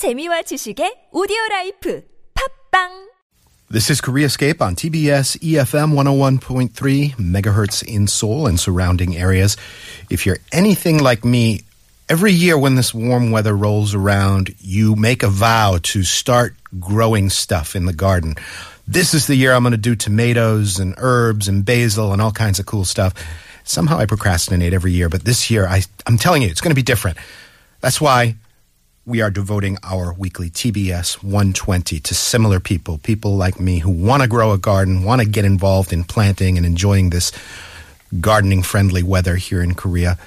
재미와 지식의 오디오 라이프 팝빵 This is KoreaScape on TBS EFM 101.3 megahertz in Seoul and surrounding areas. If you're anything like me, every year when this warm weather rolls around, you make a vow to start growing stuff in the garden. This is the year I'm going to do tomatoes and herbs and basil and all kinds of cool stuff. Somehow I procrastinate every year, but this year I, I'm telling you, it's going to be different. That's why we are devoting our weekly TBS 120 to similar people, people like me who want to grow a garden, want to get involved in planting and enjoying this gardening friendly weather here in Korea.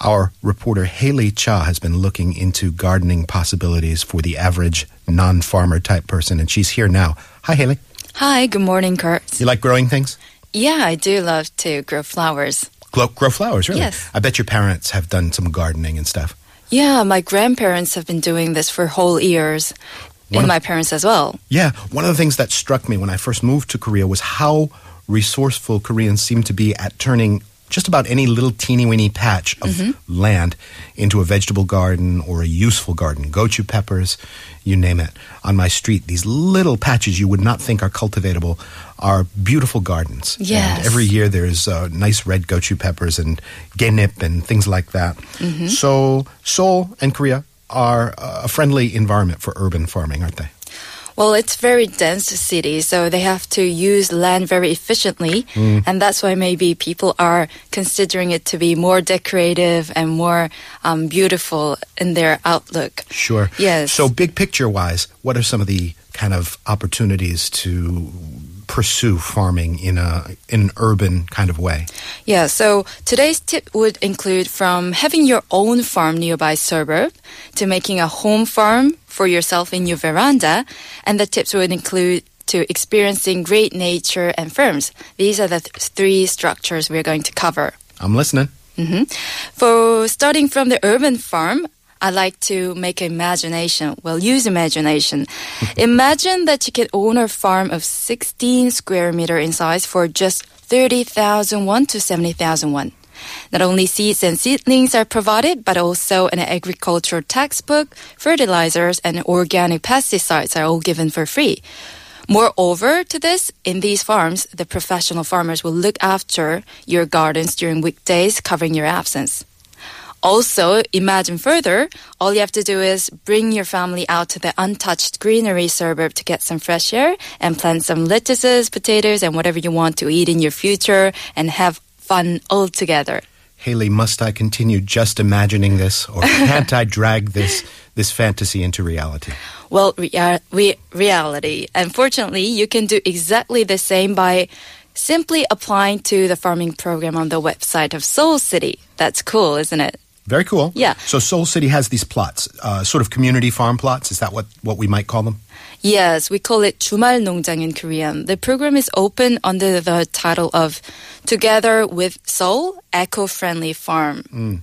Our reporter Haley Cha has been looking into gardening possibilities for the average non farmer type person, and she's here now. Hi, Haley. Hi, good morning, Kurt. You like growing things? Yeah, I do love to grow flowers. Grow, grow flowers, really? Yes. I bet your parents have done some gardening and stuff. Yeah, my grandparents have been doing this for whole years, One and my parents as well. Yeah, one of the things that struck me when I first moved to Korea was how resourceful Koreans seem to be at turning just about any little teeny weeny patch of land into a vegetable garden or a useful garden. Gochu peppers, you name it. On my street, these little patches you would not think are cultivatable are beautiful gardens. Yes. And every year there's uh, nice red gochu peppers and genip and things like that. So Seoul and Korea are uh, a friendly environment for urban farming, aren't they? Well, it's very dense city, so they have to use land very efficiently, Mm. and that's why maybe people are considering it to be more decorative and more um, beautiful in their outlook. Sure. Yes. So, big picture wise, what are some of the kind of opportunities to pursue farming in a in an urban kind of way? Yeah, so today's tip would include from having your own farm nearby suburb to making a home farm for yourself in your veranda. And the tips would include to experiencing great nature and firms. These are the th- three structures we're going to cover. I'm listening. hmm For starting from the urban farm, I like to make imagination. Well, use imagination. Imagine that you can own a farm of 16 square meter in size for just 30,000 won to 70,000 won. Not only seeds and seedlings are provided, but also an agricultural textbook, fertilizers, and organic pesticides are all given for free. Moreover to this, in these farms, the professional farmers will look after your gardens during weekdays, covering your absence. Also, imagine further, all you have to do is bring your family out to the untouched greenery suburb to get some fresh air and plant some lettuces, potatoes, and whatever you want to eat in your future and have fun all together. Haley, must I continue just imagining this, or can't I drag this this fantasy into reality? Well, rea- re- reality. Unfortunately, you can do exactly the same by simply applying to the farming program on the website of Seoul City. That's cool, isn't it? Very cool. Yeah. So Seoul City has these plots, uh, sort of community farm plots. Is that what, what we might call them? Yes, we call it 주말 농장 in Korean. The program is open under the title of Together with Seoul Eco Friendly Farm. Mm.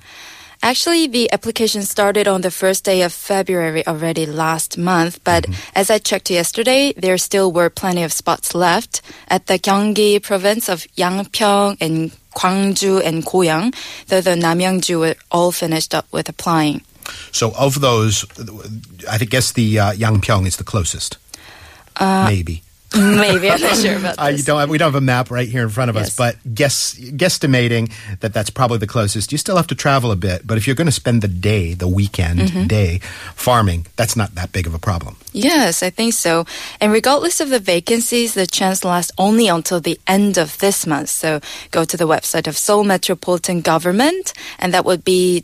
Actually, the application started on the first day of February already last month, but mm-hmm. as I checked yesterday, there still were plenty of spots left at the Gyeonggi province of Yangpyeong and Gwangju and Goyang, though the Namyangju were all finished up with applying. So of those, I guess the uh, Yangpyeong is the closest. Maybe. Maybe I'm not sure about Uh, you this. don't have, we don't have a map right here in front of us, but guess guesstimating that that's probably the closest. You still have to travel a bit, but if you're going to spend the day, the weekend Mm-hmm. day farming, that's not that big of a problem. Yes, I think so. And regardless of the vacancies, the chance lasts only until the end of this month. So go to the website of Seoul Metropolitan Government, and that would be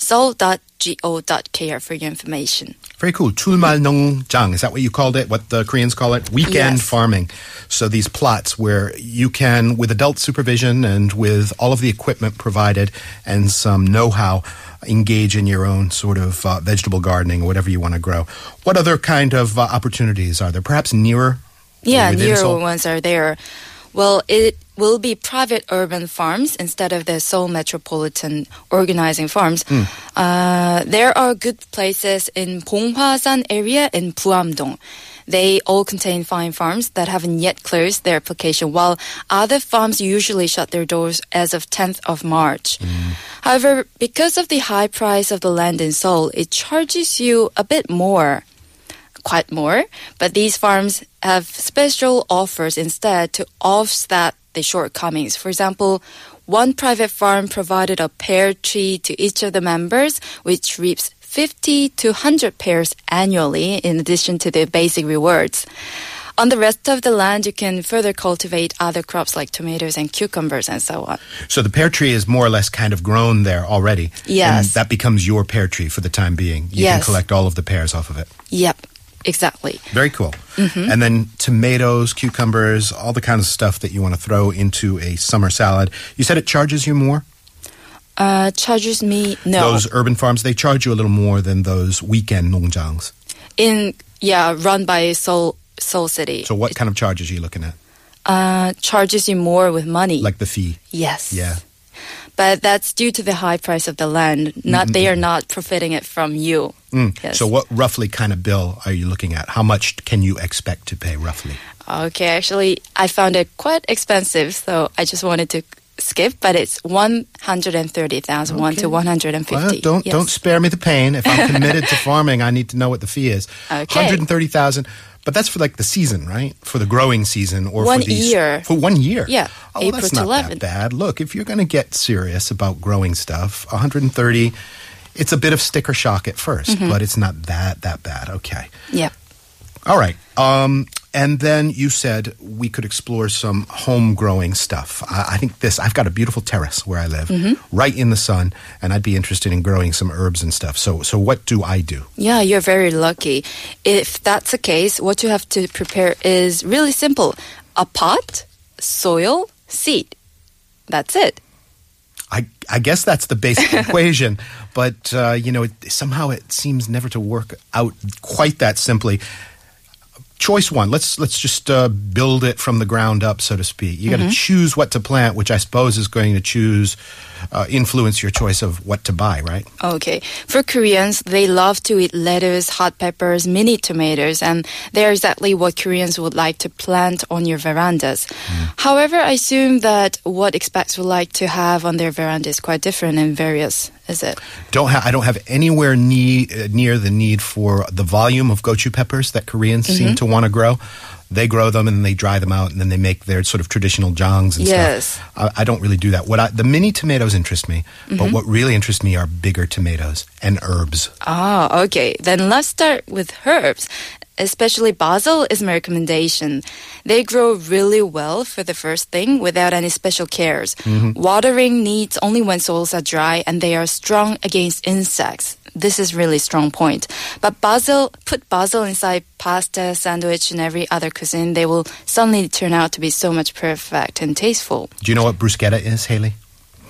www.seoul.go.kr for your information. Very cool. Jumal Nongjang, is that what you called it? What the Koreans call it? Weekend Yes. farming. So these plots where you can, with adult supervision and with all of the equipment provided and some know-how, engage in your own sort of uh, vegetable gardening, or whatever you want to grow. What other kind of uh, opportunities are there? Perhaps nearer? Yeah, Seoul? ones are there. Well, it will be private urban farms instead of the Seoul metropolitan organizing farms. Hmm. Uh, there are good places in Ponghwasan area in Puamdong. They all contain fine farms that haven't yet closed their application, while other farms usually shut their doors as of 10th of March. However, because of the high price of the land in Seoul, it charges you a bit more quite more, but these farms have special offers instead to offset the shortcomings. For example, one private farm provided a pear tree to each of the members, which reaps 50 to 100 pears annually in addition to the basic rewards. On the rest of the land, you can further cultivate other crops like tomatoes and cucumbers and so on. So the pear tree is more or less kind of grown there already. Yes. And that becomes your pear tree for the time being. You can collect all of the pears off of it. Yep, exactly. Very cool. Mm-hmm. And then tomatoes, cucumbers, all the kinds of stuff that you want to throw into a summer salad. You said it charges you more? Uh, charges me no Those urban farms, they charge you a little more than those weekend 농장s. in yeah run by Seoul Seoul City. So what kind of charges are you looking at? uh, charges you more with money. Like the fee? yes, Yeah. But that's due to the high price of the land. Not they are not profiting it from you. Mm. Yes. So what roughly kind of bill are you looking at? How much can you expect to pay roughly? Okay, actually, I found it quite expensive, so I just wanted to skip. But it's one hundred and thirty thousand, one to Okay. one hundred and Well, don't yes. don't spare me the pain. If I'm committed to farming, I need to know what the fee is. Okay. Hundred and thirty thousand. But that's for like the season, right? For the growing season, or One for these year. for one year. Yeah, Oh, April that's not 11. that bad. Look, if you're going to get serious about growing stuff, 130. It's a bit of sticker shock at 1st Mm-hmm. but it's not that that bad. Okay. Yep. All right. Um, and then you said we could explore some home growing stuff. I, I think this, I've got a beautiful terrace where I live, Mm-hmm. right in the sun, and I'd be interested in growing some herbs and stuff. So, so what do I do? Yeah, you're very lucky. If that's the case, what you have to prepare is really simple: a pot, soil, seed. That's it. I, I guess that's the basic equation, but uh, you know, it, somehow it seems never to work out quite that simply. Choice one. Let's let's just uh, build it from the ground up, so to speak. You got to choose what to plant, which I suppose is going to choose uh, influence your choice of what to buy, right? Okay. For Koreans, they love to eat lettuce, hot peppers, mini tomatoes, and they're exactly what Koreans would like to plant on your verandas. However, I assume that what expats would like to have on their veranda is quite different and various, is it? Don't ha- I don't have anywhere ne- uh, near the need for the volume of gochu peppers that Koreans seem to want to grow. They grow them and then they dry them out and then they make their sort of traditional jangs and Yes. stuff. I, I don't really do that. What I, the mini tomatoes interest me, but what really interests me are bigger tomatoes and herbs. Ah, okay. Then let's start with herbs. Especially basil is my recommendation. They grow really well for the first thing without any special cares. Watering needs only when soils are dry and they are strong against insects. This is really strong point. But basil, put basil inside pasta, sandwich, and every other cuisine, they will suddenly turn out to be so much perfect and tasteful. Do you know what bruschetta is, Haley?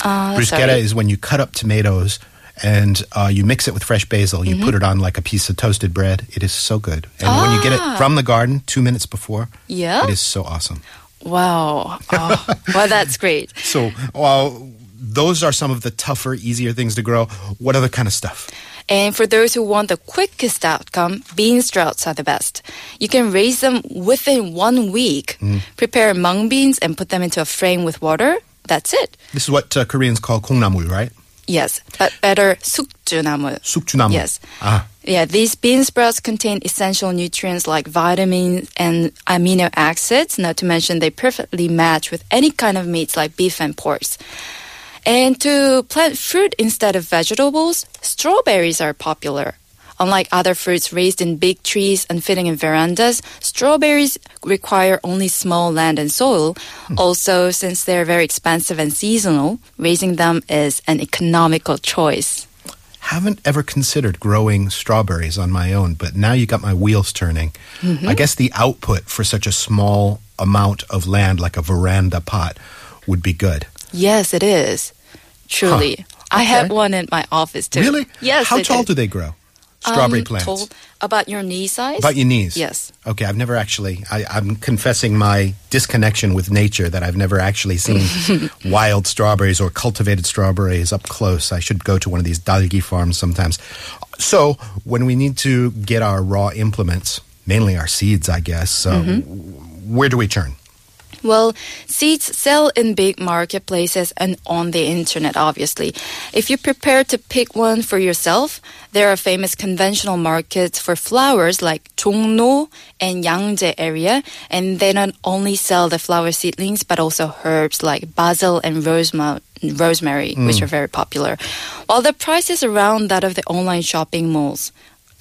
Uh, bruschetta sorry. is when you cut up tomatoes and uh, you mix it with fresh basil. You mm-hmm. put it on like a piece of toasted bread. It is so good. And ah. when you get it ah. from the garden two minutes before, yeah, it is so awesome. Wow. Oh, well, that's great. So, well, those are some of the tougher, easier things to grow. What other kind of stuff? And for those who want the quickest outcome, bean sprouts are the best. You can raise them within one week. Mm. Prepare mung beans and put them into a frame with water. That's it. This is what uh, Koreans call kongnamul, right? Yes, but better sukjunamul. Sukjunamul. Yes. Ah. Yeah, these bean sprouts contain essential nutrients like vitamins and amino acids, not to mention they perfectly match with any kind of meats like beef and pork. And to plant fruit instead of vegetables, strawberries are popular. Unlike other fruits raised in big trees and fitting in verandas, strawberries require only small land and soil. Also, since they're very expensive and seasonal, raising them is an economical choice. haven't ever considered growing strawberries on my own, but now you got my wheels turning. Mm-hmm. I guess the output for such a small amount of land, like a veranda pot, would be good. Yes, it is. Truly. I have one in my office too. Really? Yes. How tall do they grow? Strawberry Um, plants. about your knee size? About your knees. Yes. Okay, I've never actually. I, I'm confessing my disconnection with nature that I've never actually seen wild strawberries or cultivated strawberries up close. I should go to one of these dalgi farms sometimes. So when we need to get our raw implements, mainly our seeds, I guess. So, Mm-hmm. where do we turn? Well, seeds sell in big marketplaces and on the internet, obviously. If you prepare to pick one for yourself, there are famous conventional markets for flowers like Jongno and Yangjae area, and they not only sell the flower seedlings but also herbs like basil and rosema- rosemary, which mm. are very popular. While the price is around that of the online shopping malls.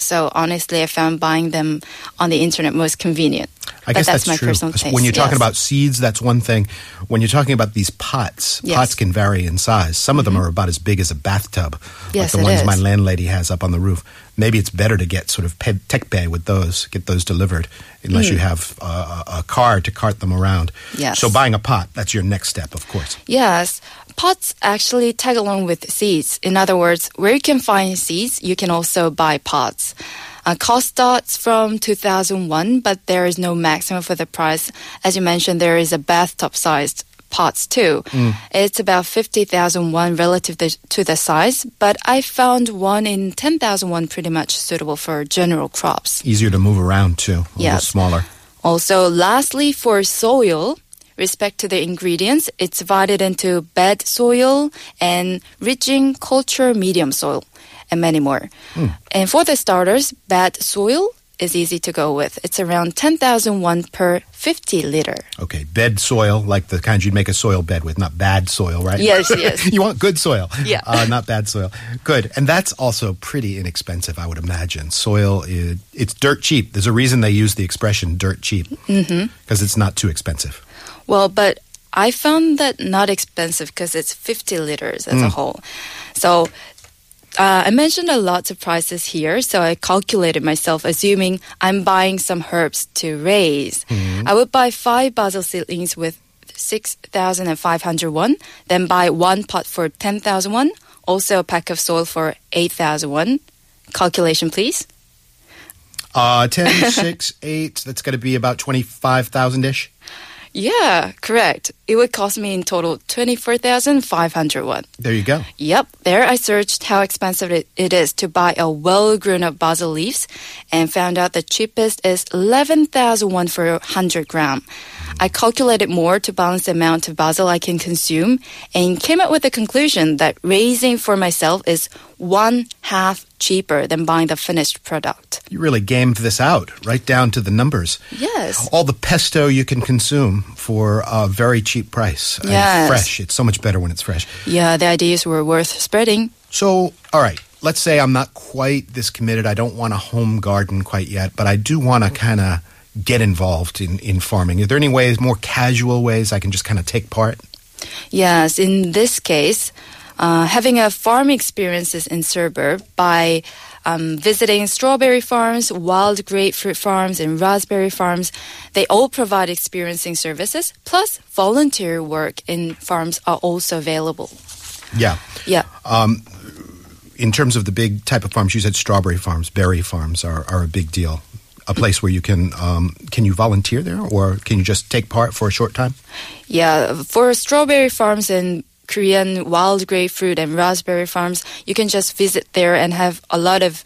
So honestly, I found buying them on the internet most convenient. I but guess that's, that's, my true. personal taste. When you're talking yes. about seeds, that's one thing. When you're talking about these pots, Yes. pots can vary in size. Some of them mm-hmm. are about as big as a bathtub, Yes, like the ones my landlady has up on the roof. Maybe it's better to get sort of pe- taekbae with those, get those delivered, unless you mm. have a a car to cart them around. Yes. So buying a pot, that's your next step, of course. Yes, pots actually tag along with seeds. In other words, where you can find seeds, you can also buy pots. Uh, cost starts from 2001, but there is no maximum for the price. As you mentioned, there is a bathtub-sized pots too. It's about 50,000 won relative to, the size, but I found one in 10,000 won pretty much suitable for general crops. Easier to move around too, a little Yes. smaller. Also, lastly, for soil, respect to the ingredients, it's divided into bed soil and ridging culture medium soil, and many more. And for the starters, bed soil is easy to go with. It's around 10,000 won per 50 liter. Okay, bed soil, like the kind you'd make a soil bed with, not bad soil, right? Yes, yes. you want good soil. Yeah. Uh, not bad soil. Good. And that's also pretty inexpensive, I would imagine. Soil, is, it's dirt cheap. There's a reason they use the expression dirt cheap. Because it's not too expensive. Well, but I found that not expensive because it's 50 liters as a whole. So uh, I mentioned a lot of prices here, so I calculated myself, assuming I'm buying some herbs to raise. I would buy five basil seedlings with 6,500 won, then buy one pot for 10,000 won, also a pack of soil for 8,000 won. Calculation, please. Uh, 10, 6, 8, that's going to be about 25,000 ish. Yeah, correct. It would cost me in total 24,500 won. There you go. Yep, there I searched how expensive it, it is to buy a well grown up basil leaves and found out the cheapest is 11,000 won for 100 gram. I calculated more to balance the amount of basil I can consume and came up with the conclusion that raising for myself is one half cheaper than buying the finished product. You really gamed this out, right down to the numbers. Yes. All the pesto you can consume for a very cheap price. And Yes. fresh. It's so much better when it's fresh. Yeah, the ideas were worth spreading. So, all right, let's say I'm not quite this committed. I don't want a home garden quite yet, but I do want to kind of get involved in, in farming. Are there any ways, more casual ways I can just kind of take part? Yes, in this case, uh, having a farm experiences in suburb by um, visiting strawberry farms, wild grapefruit farms, and raspberry farms, they all provide experiencing services. Plus, volunteer work in farms are also available. Yeah. Yeah. In terms of the big type of farms, you said strawberry farms, berry farms are, are a big deal. A place where you can um, can you volunteer there, or can you just take part for a short time? Yeah, for strawberry farms and Korean wild grapefruit and raspberry farms, you can just visit there and have a lot of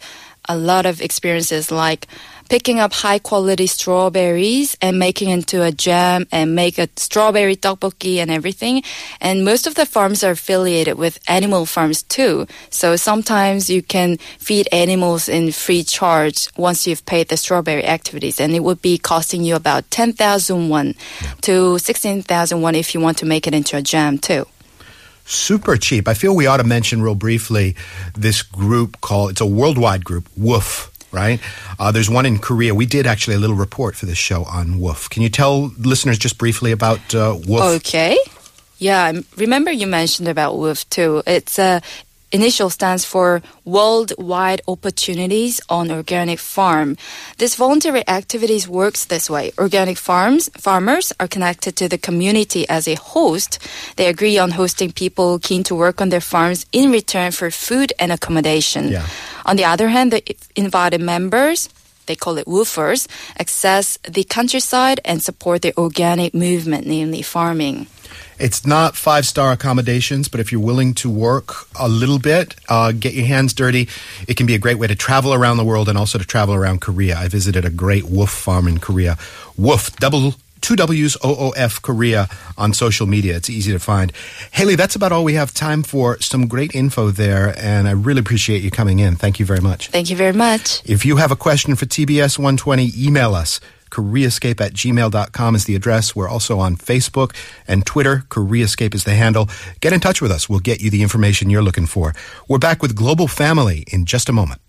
a lot of experiences like picking up high quality strawberries and making into a jam and make a strawberry tteokbokki and everything. And most of the farms are affiliated with animal farms too. So sometimes you can feed animals in free charge once you've paid the strawberry activities and it would be costing you about 10,000 won to 16,000 won if you want to make it into a jam too. super cheap. I feel we ought to mention real briefly this group called, it's a worldwide group, WWOOF, right? Uh, there's one in Korea. We did actually a little report for this show on WWOOF. Can you tell listeners just briefly about uh? Okay. Yeah, I remember you mentioned about WWOOF too. It's uh, initial stands for Worldwide Opportunities on Organic Farm. This voluntary activities works this way. Organic farms farmers are connected to the community as a host. They agree on hosting people keen to work on their farms in return for food and accommodation. Yeah. On the other hand, the invited members they call it woofers, access the countryside and support the organic movement, namely farming. It's not five star accommodations, but if you're willing to work a little bit, uh, get your hands dirty, it can be a great way to travel around the world and also to travel around Korea. I visited a great woof farm in Korea. Woof, double two W's O O F Korea on social media. It's easy to find. Haley, that's about all we have time for. Some great info there, and I really appreciate you coming in. Thank you very much. Thank you very much. If you have a question for TBS 120, email us. KoreaScape at gmail.com is the address. We're also on Facebook and Twitter. KoreaScape is the handle. Get in touch with us. We'll get you the information you're looking for. We're back with Global Family in just a moment.